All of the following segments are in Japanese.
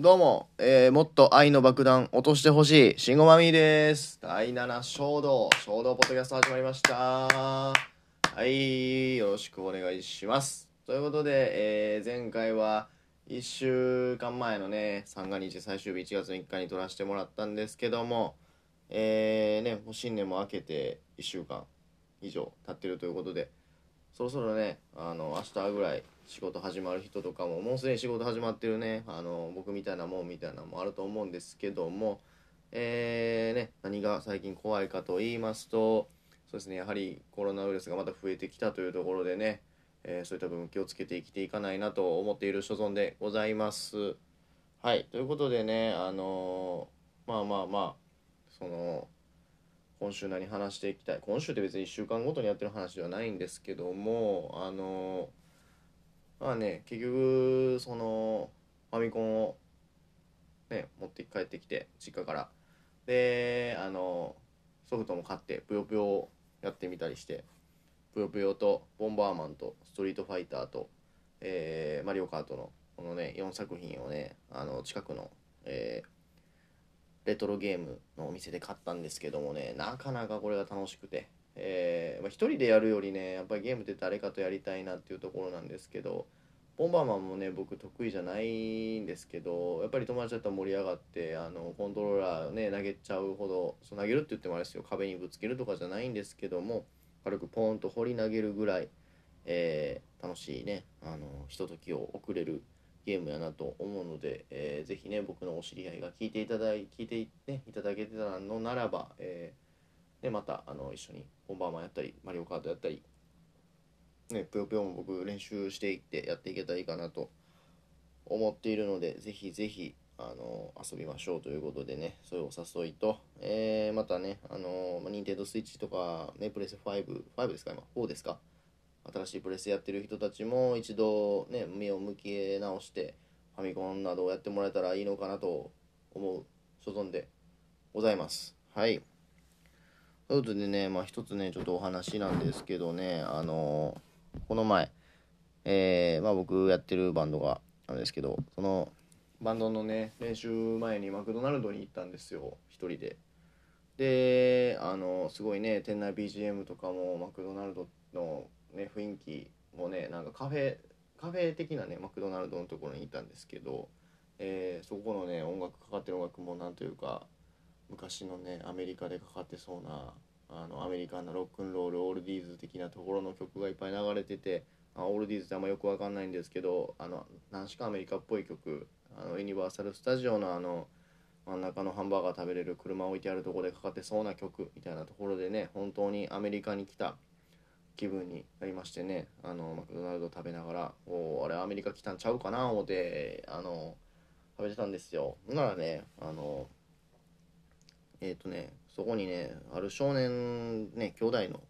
どうも、えー、もっと愛の爆弾落としてほしい、しんごまみーです。第7衝動、衝動ポッドキャスト始まりました。はい、よろしくお願いします。ということで、えー、前回は1週間前のね、三が日最終日1月3日に撮らせてもらったんですけども、えー、ね、もう新年も明けて1週間以上経ってるということで、そろそろねあの明日ぐらい仕事始まる人とかももうすでに仕事始まってるね。あの僕みたいなもんみたいなのもあると思うんですけども。えーね何が最近怖いかと言いますとそうですねやはりコロナウイルスがまた増えてきたというところでね、えーそういった部分気をつけて生きていかないなと思っている所存でございます。はいということでねあのまあまあまあその今週何話していきたい？今週って別に1週間ごとにやってる話ではないんですけどもあのまあね結局そのファミコンをね持って帰ってきて実家から。であのソフトも買ってぷよぷよをやってみたりしてぷよぷよとボンバーマンとストリートファイターと、えーマリオカートのこのね4作品をねあの近くの、えーレトロゲームのお店で買ったんですけどもねなかなかこれが楽しくて、えーまあ、一人でやるよりねやっぱりゲームって誰かとやりたいなっていうところなんですけどボンバーマンもね僕得意じゃないんですけどやっぱり友達だったら盛り上がってあのコントローラーをね投げちゃうほどそう投げるって言ってもあれですよ。壁にぶつけるとかじゃないんですけども軽くポーンと掘り投げるぐらい、えー楽しいねあのひとときを送れるゲームやなと思うので、えーぜひね僕のお知り合いが聞いていただい聞いて,、ね、いただけてたのならば、えーでまたあの一緒にボンバーマンやったりマリオカートやったり、ね、ぷよぷよも僕練習していってやっていけたらいいかなと思っているのでぜひぜひあの遊びましょうということでねそういうお誘いと、えーまたねあの任天堂スイッチとかねプレステ55ですか今4ですか新しいプレスやってる人たちも一度ね目を向き直してファミコンなどをやってもらえたらいいのかなと思う所存でございます。はい。ということでねまあ一つねちょっとお話なんですけどねあのこの前えーまあ僕やってるバンドがあるんですけどそのバンドのね練習前にマクドナルドに行ったんですよ一人で。であのすごいね店内 BGM とかもマクドナルドの、ね、雰囲気もねなんかカフェカフェ的なねマクドナルドのところにいたんですけど、えーそこのね音楽かかってる音楽もなんというか昔のねアメリカでかかってそうなあのアメリカンなロックンロールオールディーズ的なところの曲がいっぱい流れててあオールディーズってあんまよくわかんないんですけどあの何しかアメリカっぽい曲あのユニバーサル・スタジオのあの真ん中のハンバーガー食べれる車置いてあるとこでかかってそうな曲みたいなところでね本当にアメリカに来た気分になりましてねあのマクドナルド食べながらおーあれアメリカ来たんちゃうかな思ってあの食べてたんですよ。ならねあのえっ、とねそこにねある少年ね兄弟の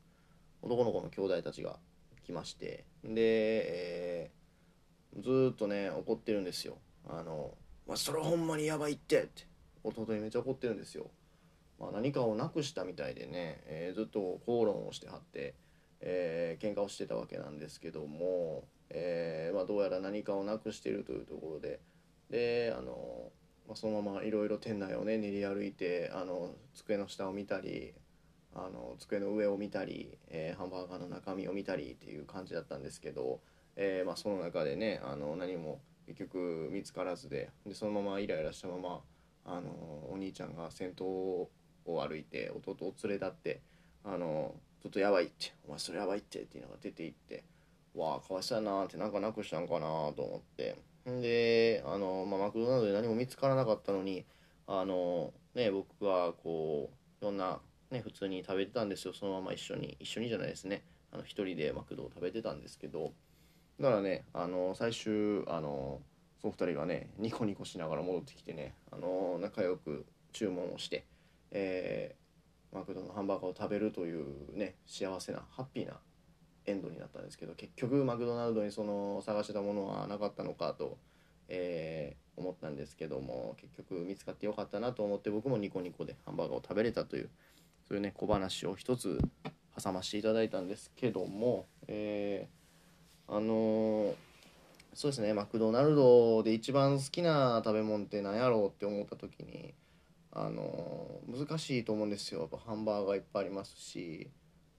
男の子の兄弟たちが来ましてで、えーずっとね怒ってるんですよ。あの「まあ、それほんまにやばいって」って。弟にめっちゃ怒ってるんですよ、まあ、何かをなくしたみたいでね、えーずっと口論をしてはって、えー喧嘩をしてたわけなんですけども、えーまあ、どうやら何かをなくしているというところでであの、まあ、そのままいろいろ店内をね練り歩いてあの机の下を見たりあの机の上を見たり、えーハンバーガーの中身を見たりっていう感じだったんですけど、えーまあ、その中でねあの何も結局見つからずででそのままイライラしたままあのお兄ちゃんが先頭を歩いて弟を連れ立ってあのちょっとやばいってお前それやばいってって言いなが出て行ってわあかわいそうやなってなんかなくしたんかなと思って。であの、まあ、マクドナルドで何も見つからなかったのにあのね僕がこういろんなね普通に食べてたんですよ。そのまま一緒に一緒にじゃないですね。あの一人でマクドを食べてたんですけど。だからねあの最終あのその二人がねニコニコしながら戻ってきてねあの仲良く注文をして、えーマクドのハンバーガーを食べるというね幸せなハッピーなエンドになったんですけど結局マクドナルドにその探してたものはなかったのかと、えー思ったんですけども結局見つかってよかったなと思って僕もニコニコでハンバーガーを食べれたというそういうね小話を一つ挟ましていただいたんですけども、えーあのーそうですねマクドナルドで一番好きな食べ物って何やろうって思った時にあの難しいと思うんですよ。やっぱハンバーガーいっぱいありますし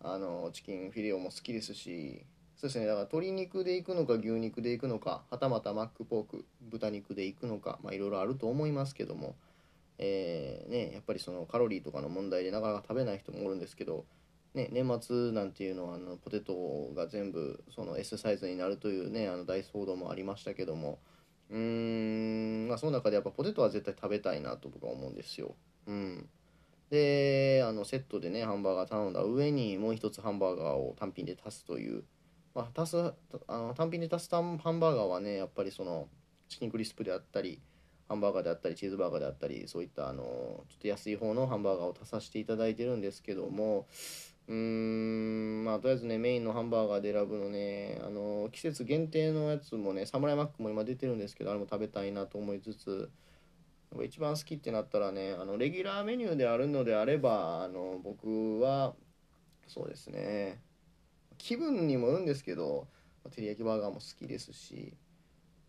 あのチキンフィレオも好きですしそうですねだから鶏肉でいくのか牛肉でいくのかはたまたマックポーク豚肉でいくのかいろいろあると思いますけどもえー、ねやっぱりそのカロリーとかの問題でなかなか食べない人もおるんですけどね、年末なんていうのはあのポテトが全部その S サイズになるというねあの大騒動もありましたけどもうーんまあその中でやっぱポテトは絶対食べたいなと僕は思うんですよ。うん、であのセットでねハンバーガー頼んだ上にもう一つハンバーガーを単品で足すという、まあ、足すあの単品で足すハンバーガーはねやっぱりそのチキンクリスプであったりハンバーガーであったりチーズバーガーであったりそういったあのちょっと安い方のハンバーガーを足させていただいてるんですけどもうーんまあとりあえずねメインのハンバーガーで選ぶのねあの季節限定のやつもねサムライマックも今出てるんですけどあれも食べたいなと思いつつ一番好きってなったらねあのレギュラーメニューであるのであればあの僕はそうですね気分にもよるんですけど照り焼きバーガーも好きですし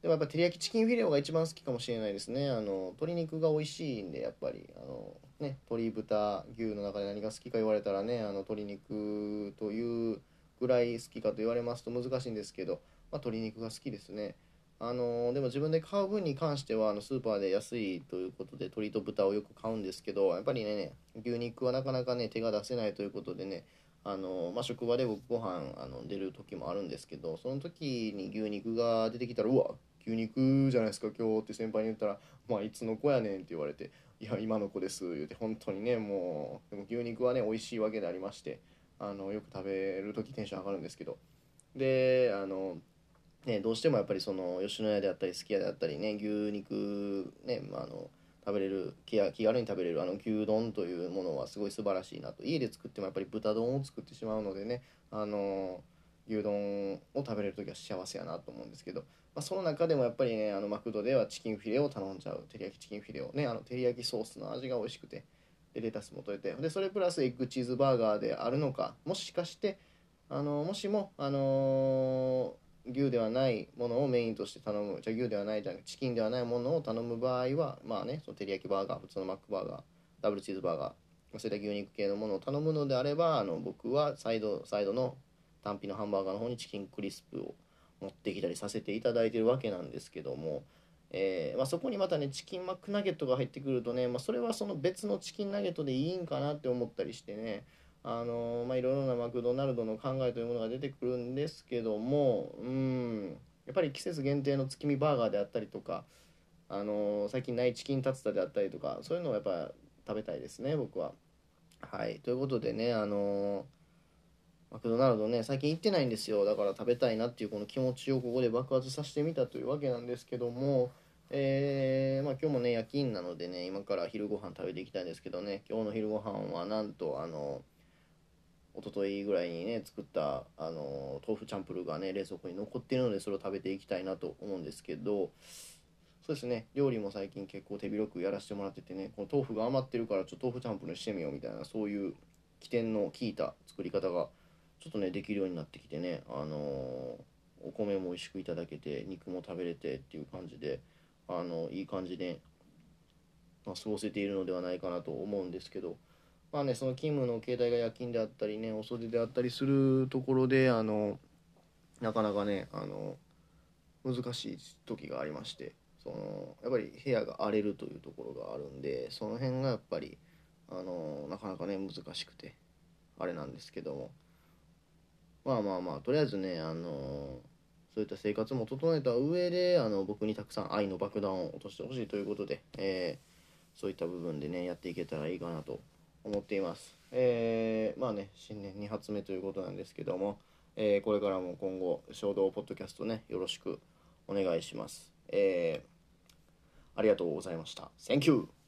でもやっぱ照り焼きチキンフィレオが一番好きかもしれないですね。あの鶏肉が美味しいんでやっぱりあのね鶏豚牛の中で何が好きか言われたらねあの鶏肉というぐらい好きかと言われますと難しいんですけど、まあ、鶏肉が好きですね。あのでも自分で買う分に関してはあのスーパーで安いということで鶏と豚をよく買うんですけどやっぱりね牛肉はなかなかね手が出せないということでねあの、まあ、職場で僕ご飯あの出る時もあるんですけどその時に牛肉が出てきたらうわ牛肉じゃないですか今日って先輩に言ったら「まあいつの子やねん」って言われて「いや今の子です」言うて本当にねもうでも牛肉はね美味しいわけでありましてあのよく食べる時テンション上がるんですけど。であのねどうしてもやっぱりその吉野家であったりすき家であったりね牛肉ね、まあ、あの食べれる気軽に食べれるあの牛丼というものはすごい素晴らしいなと。家で作ってもやっぱり豚丼を作ってしまうのでねあの牛丼を食べれる時は幸せやなと思うんですけどまあ、その中でもやっぱりねあのマクドではチキンフィレを頼んじゃう照り焼きチキンフィレをねあの照り焼きソースの味が美味しくてでレタスも取れてでそれプラスエッグチーズバーガーであるのかもしかしてあのもしもあのー、牛ではないものをメインとして頼む。じゃあ牛ではないじゃなチキンではないものを頼む場合はまあねその照り焼きバーガー普通のマックバーガーダブルチーズバーガーそういった牛肉系のものを頼むのであればあの僕はサイドサイドの単品のハンバーガーの方にチキンクリスプを持ってきたりさせていただいてるわけなんですけども、えー、まあ、そこにまたねチキンマックナゲットが入ってくるとね、まあ、それはその別のチキンナゲットでいいんかなって思ったりしてねあの、まあ、いろいろなマクドナルドの考えというものが出てくるんですけどもうん。やっぱり季節限定の月見バーガーであったりとか、あの、最近ないチキンタツタであったりとかそういうのをやっぱ食べたいですね僕は。はい。ということでねあのマクドナルドね最近行ってないんですよ。だから食べたいなっていうこの気持ちをここで爆発させてみたというわけなんですけどもえー、まあ、今日もね夜勤なのでね今から昼ご飯食べていきたいんですけどね今日の昼ご飯はなんとあの一昨日ぐらいにね作ったあの豆腐チャンプルーがね冷蔵庫に残ってるのでそれを食べていきたいなと思うんですけどそうですね料理も最近結構手広くやらせてもらっててねこの豆腐が余ってるからちょっと豆腐チャンプルーしてみようみたいなそういう起点の効いた作り方がちょっとねできるようになってきてねあの、お米も美味しくいただけて肉も食べれてっていう感じであのいい感じで、まあ、過ごせているのではないかなと思うんですけどまあねその勤務の形態が夜勤であったりねお袖であったりするところであのなかなかねあの難しい時がありましてそのやっぱり部屋が荒れるというところがあるんでその辺がやっぱりあのなかなかね難しくてあれなんですけども。まあまあまあとりあえずねあのそういった生活も整えた上であの僕にたくさん愛の爆弾を落としてほしいということで、えー、そういった部分でねやっていけたらいいかなと思っています。えー、まあね新年2発目ということなんですけども、えー、これからも今後衝動ポッドキャストねよろしくお願いします。えー、ありがとうございました。Thank you!